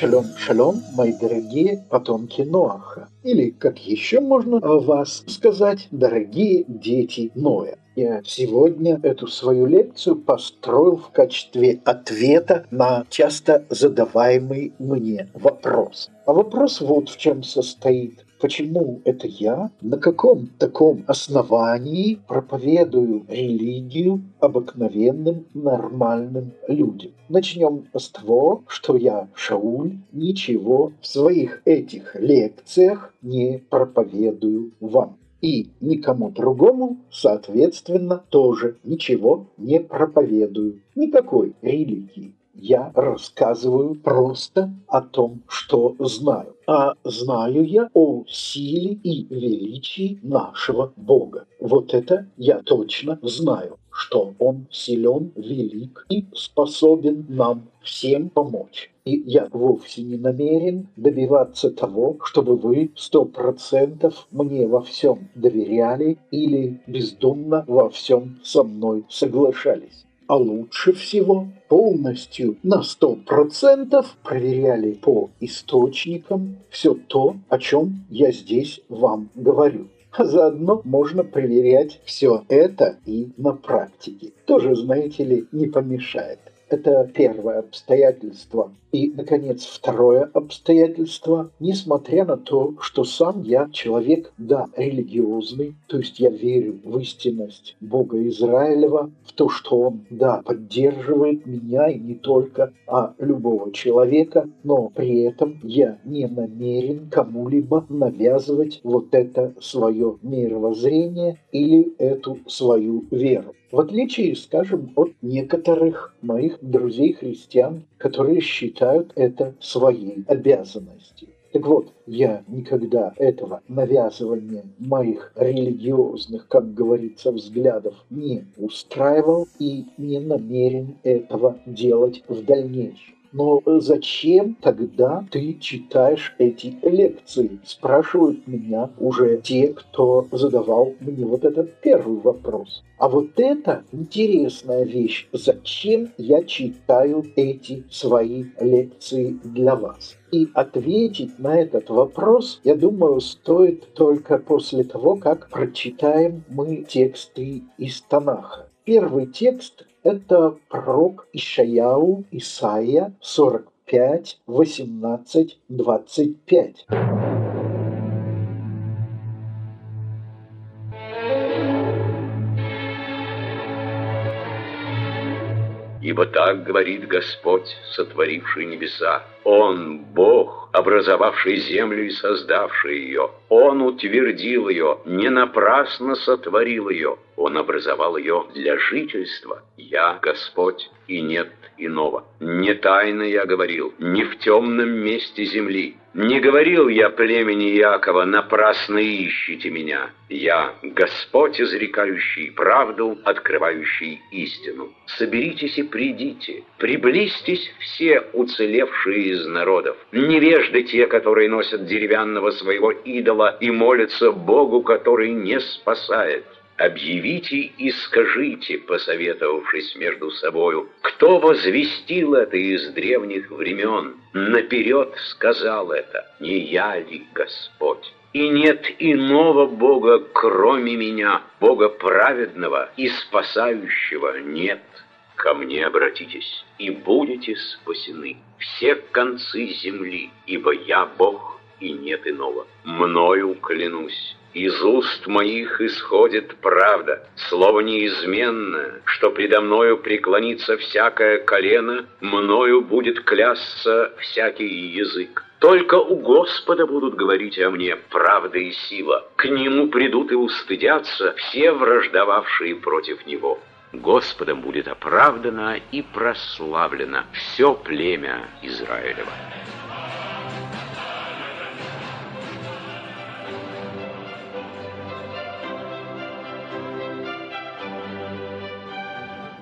Шалом, шалом, мои дорогие потомки Ноаха. Или, как еще можно о вас сказать, дорогие дети Ноя. Я сегодня эту свою лекцию построил в качестве ответа на часто задаваемый мне вопрос. А вопрос вот в чем состоит. Почему это я на каком таком основании проповедую религию обыкновенным нормальным людям? Начнем с того, что я, Шауль, ничего в своих этих лекциях не проповедую вам. И никому другому, соответственно, тоже ничего не проповедую. Никакой религии я рассказываю просто о том, что знаю. А знаю я о силе и величии нашего Бога. Вот это я точно знаю, что Он силен, велик и способен нам всем помочь. И я вовсе не намерен добиваться того, чтобы вы сто процентов мне во всем доверяли или бездумно во всем со мной соглашались а лучше всего полностью на 100% проверяли по источникам все то, о чем я здесь вам говорю. А заодно можно проверять все это и на практике. Тоже, знаете ли, не помешает. Это первое обстоятельство. И, наконец, второе обстоятельство. Несмотря на то, что сам я человек, да, религиозный, то есть я верю в истинность Бога Израилева, в то, что Он, да, поддерживает меня и не только, а любого человека, но при этом я не намерен кому-либо навязывать вот это свое мировоззрение или эту свою веру. В отличие, скажем, от некоторых моих друзей-христиан, которые считают это своей обязанностью. Так вот, я никогда этого навязывания моих религиозных, как говорится, взглядов не устраивал и не намерен этого делать в дальнейшем. Но зачем тогда ты читаешь эти лекции? Спрашивают меня уже те, кто задавал мне вот этот первый вопрос. А вот это интересная вещь. Зачем я читаю эти свои лекции для вас? И ответить на этот вопрос, я думаю, стоит только после того, как прочитаем мы тексты из Танаха. Первый текст это пророк Ишаяу, Исаия 45, 18, 25. Ибо так говорит Господь, сотворивший небеса. Он – Бог, образовавший землю и создавший ее. Он утвердил ее, не напрасно сотворил ее. Он образовал ее для жительства. Я – Господь, и нет иного. Не тайно я говорил, не в темном месте земли. Не говорил я племени Якова, напрасно ищите меня. Я Господь, изрекающий правду, открывающий истину. Соберитесь и придите, приблизьтесь все уцелевшие из народов. Невежды те, которые носят деревянного своего идола и молятся Богу, который не спасает. Объявите и скажите, посоветовавшись между собою, кто возвестил это из древних времен, наперед сказал это, не я ли Господь? И нет иного Бога, кроме меня, Бога праведного и спасающего нет. Ко мне обратитесь, и будете спасены все концы земли, ибо я Бог, и нет иного. Мною клянусь, из уст моих исходит правда, слово неизменное, что предо мною преклонится всякое колено, мною будет клясться всякий язык. Только у Господа будут говорить о мне правда и сила. К Нему придут и устыдятся все враждовавшие против Него. Господом будет оправдано и прославлено все племя Израилева.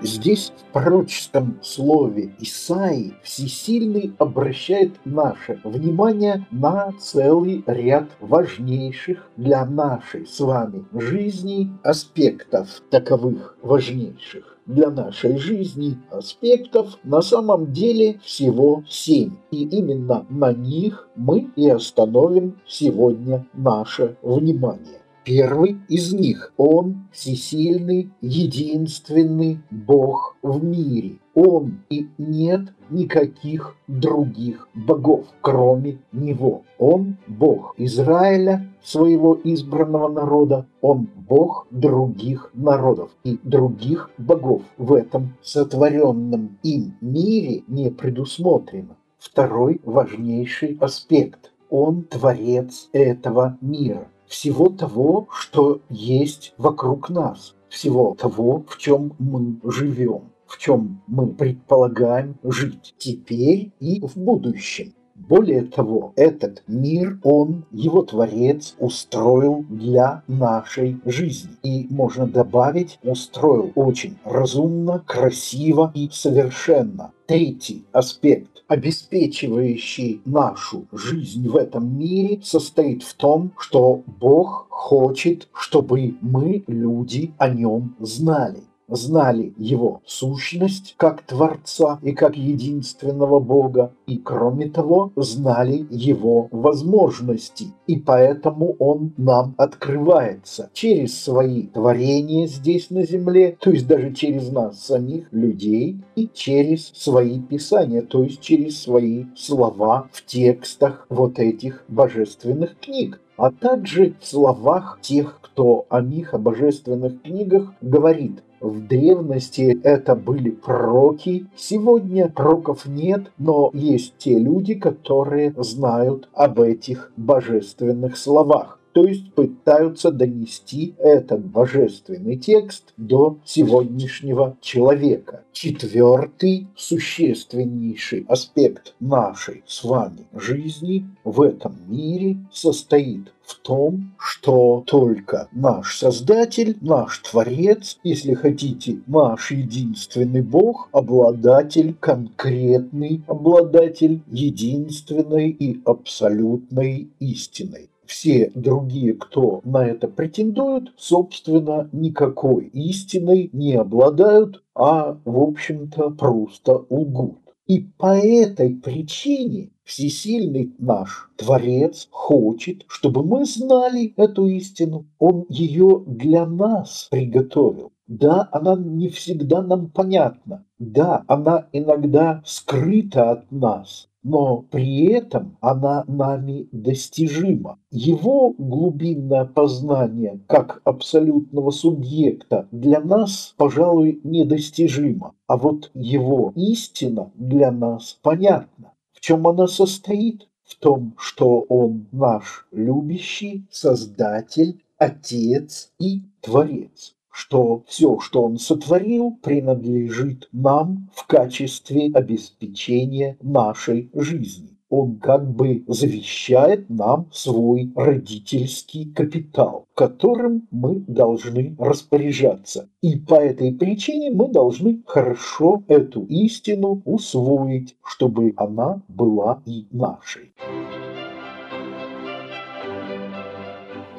Здесь в пророческом слове Исаи Всесильный обращает наше внимание на целый ряд важнейших для нашей с вами жизни аспектов, таковых важнейших для нашей жизни аспектов на самом деле всего семь. И именно на них мы и остановим сегодня наше внимание. Первый из них – Он всесильный, единственный Бог в мире. Он и нет никаких других богов, кроме Него. Он Бог Израиля, своего избранного народа, Он Бог других народов и других богов в этом сотворенном им мире не предусмотрено. Второй важнейший аспект – Он Творец этого мира всего того, что есть вокруг нас, всего того, в чем мы живем, в чем мы предполагаем жить теперь и в будущем. Более того, этот мир, он, его творец, устроил для нашей жизни. И можно добавить, устроил очень разумно, красиво и совершенно. Третий аспект, обеспечивающий нашу жизнь в этом мире, состоит в том, что Бог хочет, чтобы мы, люди, о нем знали знали его сущность как Творца и как единственного Бога, и, кроме того, знали его возможности, и поэтому он нам открывается через свои творения здесь на земле, то есть даже через нас самих, людей, и через свои писания, то есть через свои слова в текстах вот этих божественных книг а также в словах тех, кто о них, о божественных книгах говорит. В древности это были пророки, сегодня пророков нет, но есть те люди, которые знают об этих божественных словах то есть пытаются донести этот божественный текст до сегодняшнего человека. Четвертый существеннейший аспект нашей с вами жизни в этом мире состоит в том, что только наш Создатель, наш Творец, если хотите, наш единственный Бог, обладатель, конкретный обладатель единственной и абсолютной истиной все другие, кто на это претендуют, собственно, никакой истиной не обладают, а, в общем-то, просто лгут. И по этой причине всесильный наш Творец хочет, чтобы мы знали эту истину. Он ее для нас приготовил. Да, она не всегда нам понятна. Да, она иногда скрыта от нас но при этом она нами достижима. Его глубинное познание как абсолютного субъекта для нас, пожалуй, недостижимо, а вот его истина для нас понятна. В чем она состоит? В том, что он наш любящий Создатель, Отец и Творец что все, что он сотворил, принадлежит нам в качестве обеспечения нашей жизни. Он как бы завещает нам свой родительский капитал, которым мы должны распоряжаться. И по этой причине мы должны хорошо эту истину усвоить, чтобы она была и нашей.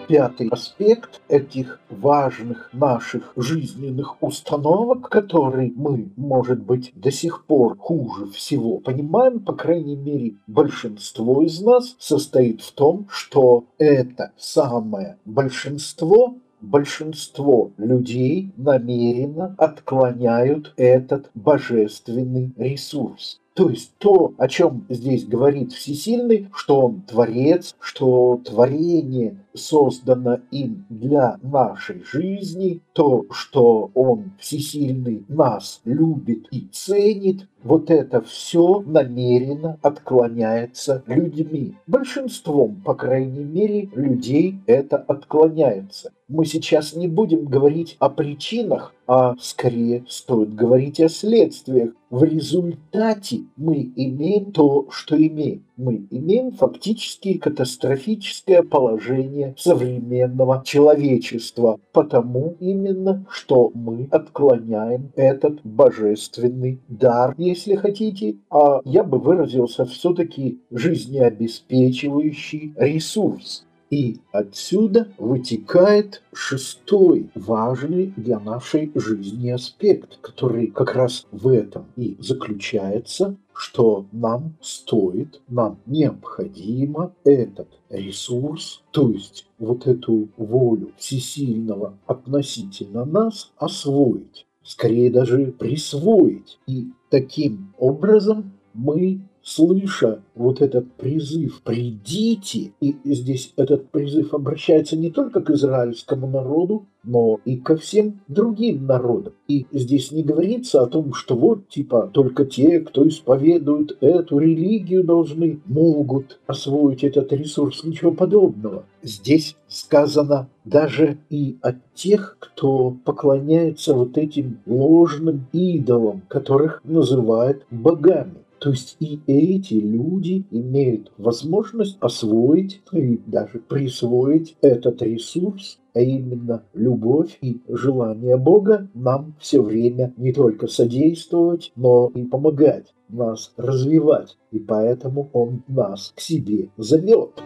Пятый аспект этих важных наших жизненных установок, которые мы, может быть, до сих пор хуже всего понимаем, по крайней мере, большинство из нас, состоит в том, что это самое большинство большинство людей намеренно отклоняют этот божественный ресурс. То есть то, о чем здесь говорит Всесильный, что он творец, что творение создано им для нашей жизни, то, что он всесильный нас любит и ценит, вот это все намеренно отклоняется людьми. Большинством, по крайней мере, людей это отклоняется. Мы сейчас не будем говорить о причинах, а скорее стоит говорить о следствиях. В результате мы имеем то, что имеем. Мы имеем фактически катастрофическое положение современного человечества, потому именно, что мы отклоняем этот божественный дар, если хотите, а я бы выразился все-таки жизнеобеспечивающий ресурс. И отсюда вытекает шестой важный для нашей жизни аспект, который как раз в этом и заключается, что нам стоит, нам необходимо этот ресурс, то есть вот эту волю всесильного относительно нас освоить, скорее даже присвоить. И таким образом мы слыша вот этот призыв «придите», и здесь этот призыв обращается не только к израильскому народу, но и ко всем другим народам. И здесь не говорится о том, что вот типа только те, кто исповедует эту религию, должны, могут освоить этот ресурс, ничего подобного. Здесь сказано даже и от тех, кто поклоняется вот этим ложным идолам, которых называют богами. То есть и эти люди имеют возможность освоить и даже присвоить этот ресурс, а именно любовь и желание Бога нам все время не только содействовать, но и помогать, нас развивать. И поэтому Он нас к себе зовет.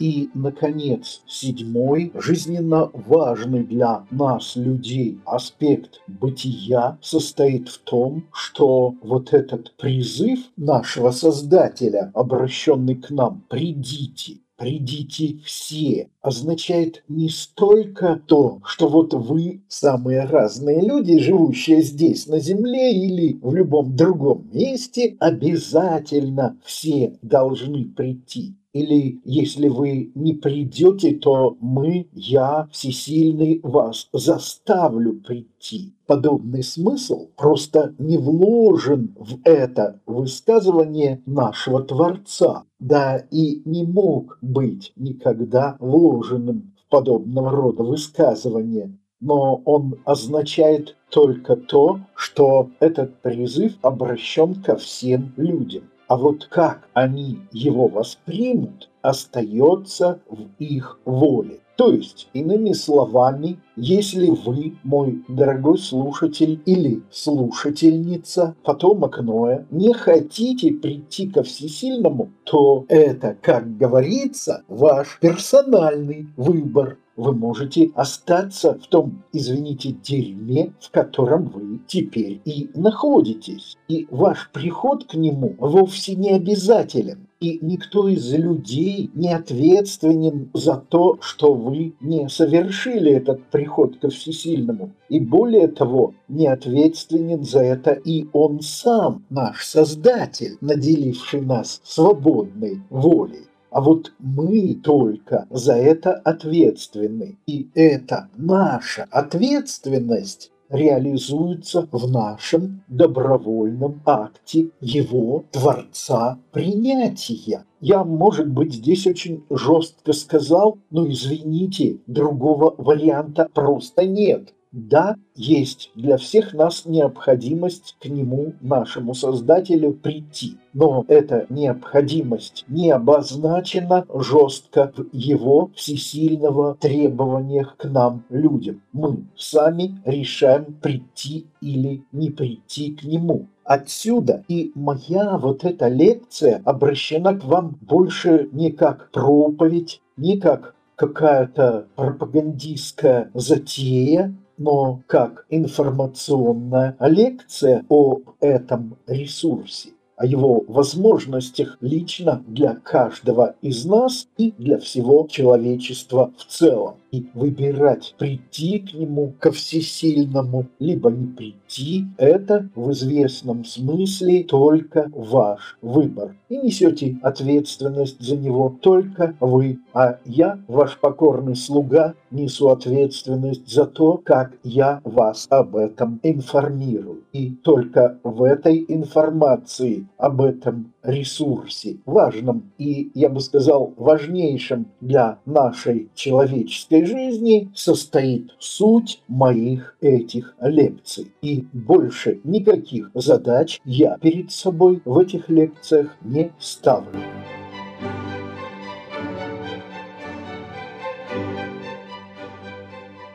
И, наконец, седьмой, жизненно важный для нас, людей, аспект бытия состоит в том, что вот этот призыв нашего Создателя, обращенный к нам, «придите», «придите все», означает не столько то, что вот вы самые разные люди, живущие здесь, на Земле или в любом другом месте, обязательно все должны прийти. Или если вы не придете, то мы, я, всесильный, вас заставлю прийти. Подобный смысл просто не вложен в это высказывание нашего Творца, да и не мог быть никогда вложенным в подобного рода высказывание, но он означает только то, что этот призыв обращен ко всем людям. А вот как они его воспримут, остается в их воле. То есть, иными словами, если вы, мой дорогой слушатель или слушательница, потомок Ноя, не хотите прийти ко всесильному, то это, как говорится, ваш персональный выбор вы можете остаться в том, извините, дерьме, в котором вы теперь и находитесь. И ваш приход к нему вовсе не обязателен. И никто из людей не ответственен за то, что вы не совершили этот приход ко всесильному. И более того, не ответственен за это и он сам, наш Создатель, наделивший нас свободной волей. А вот мы только за это ответственны. И эта наша ответственность реализуется в нашем добровольном акте его Творца принятия. Я, может быть, здесь очень жестко сказал, но извините, другого варианта просто нет. Да, есть для всех нас необходимость к Нему, нашему Создателю, прийти. Но эта необходимость не обозначена жестко в Его всесильного требованиях к нам, людям. Мы сами решаем прийти или не прийти к Нему. Отсюда и моя вот эта лекция обращена к вам больше не как проповедь, не как какая-то пропагандистская затея, но как информационная лекция об этом ресурсе о его возможностях лично для каждого из нас и для всего человечества в целом. И выбирать прийти к нему, ко всесильному, либо не прийти, это в известном смысле только ваш выбор. И несете ответственность за него только вы, а я, ваш покорный слуга, несу ответственность за то, как я вас об этом информирую. И только в этой информации об этом ресурсе, важном и, я бы сказал, важнейшем для нашей человеческой жизни, состоит суть моих этих лекций. И больше никаких задач я перед собой в этих лекциях не ставлю.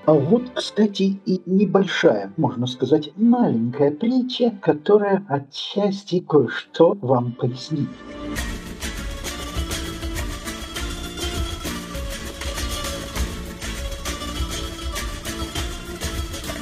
А вот, кстати, и небольшая, можно сказать, маленькая притча, которая отчасти кое-что вам пояснит.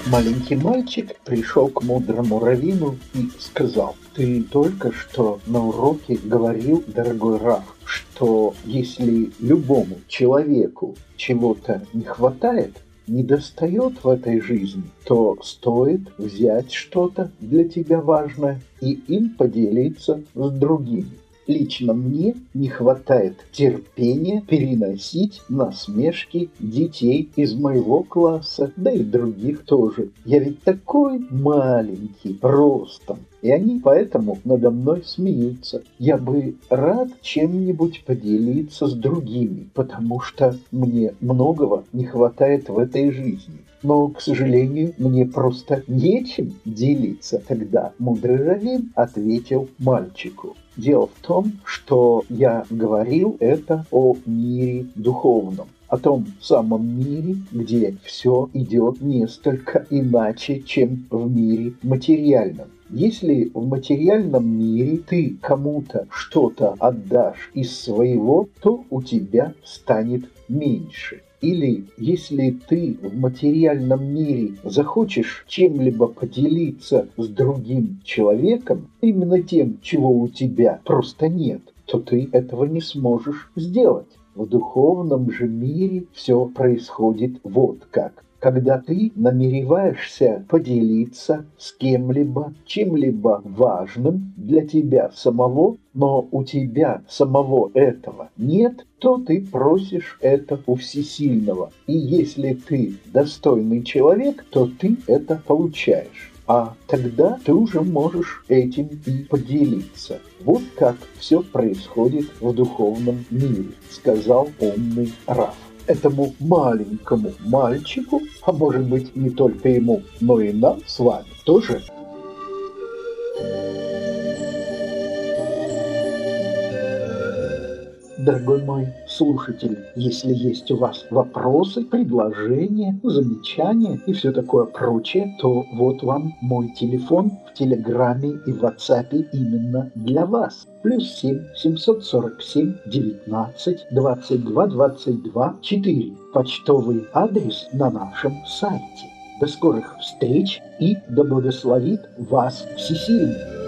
Маленький мальчик пришел к мудрому Равину и сказал, «Ты только что на уроке говорил, дорогой Рав, что если любому человеку чего-то не хватает, не достает в этой жизни, то стоит взять что-то для тебя важное и им поделиться с другими. Лично мне не хватает терпения переносить насмешки детей из моего класса, да и других тоже. Я ведь такой маленький ростом, и они поэтому надо мной смеются. Я бы рад чем-нибудь поделиться с другими, потому что мне многого не хватает в этой жизни. Но, к сожалению, мне просто нечем делиться. Тогда мудрый Равин ответил мальчику. Дело в том, что я говорил это о мире духовном о том самом мире, где все идет несколько иначе, чем в мире материальном. Если в материальном мире ты кому-то что-то отдашь из своего, то у тебя станет меньше. Или если ты в материальном мире захочешь чем-либо поделиться с другим человеком, именно тем, чего у тебя просто нет, то ты этого не сможешь сделать. В духовном же мире все происходит вот как когда ты намереваешься поделиться с кем-либо, чем-либо важным для тебя самого, но у тебя самого этого нет, то ты просишь это у всесильного. И если ты достойный человек, то ты это получаешь. А тогда ты уже можешь этим и поделиться. Вот как все происходит в духовном мире, сказал умный Раф этому маленькому мальчику, а может быть не только ему, но и нам с вами тоже Дорогой мой слушатель, если есть у вас вопросы, предложения, замечания и все такое прочее, то вот вам мой телефон в Телеграме и в WhatsApp именно для вас. Плюс 7 747 19 22 22 4. Почтовый адрес на нашем сайте. До скорых встреч и да благословит вас всесильный.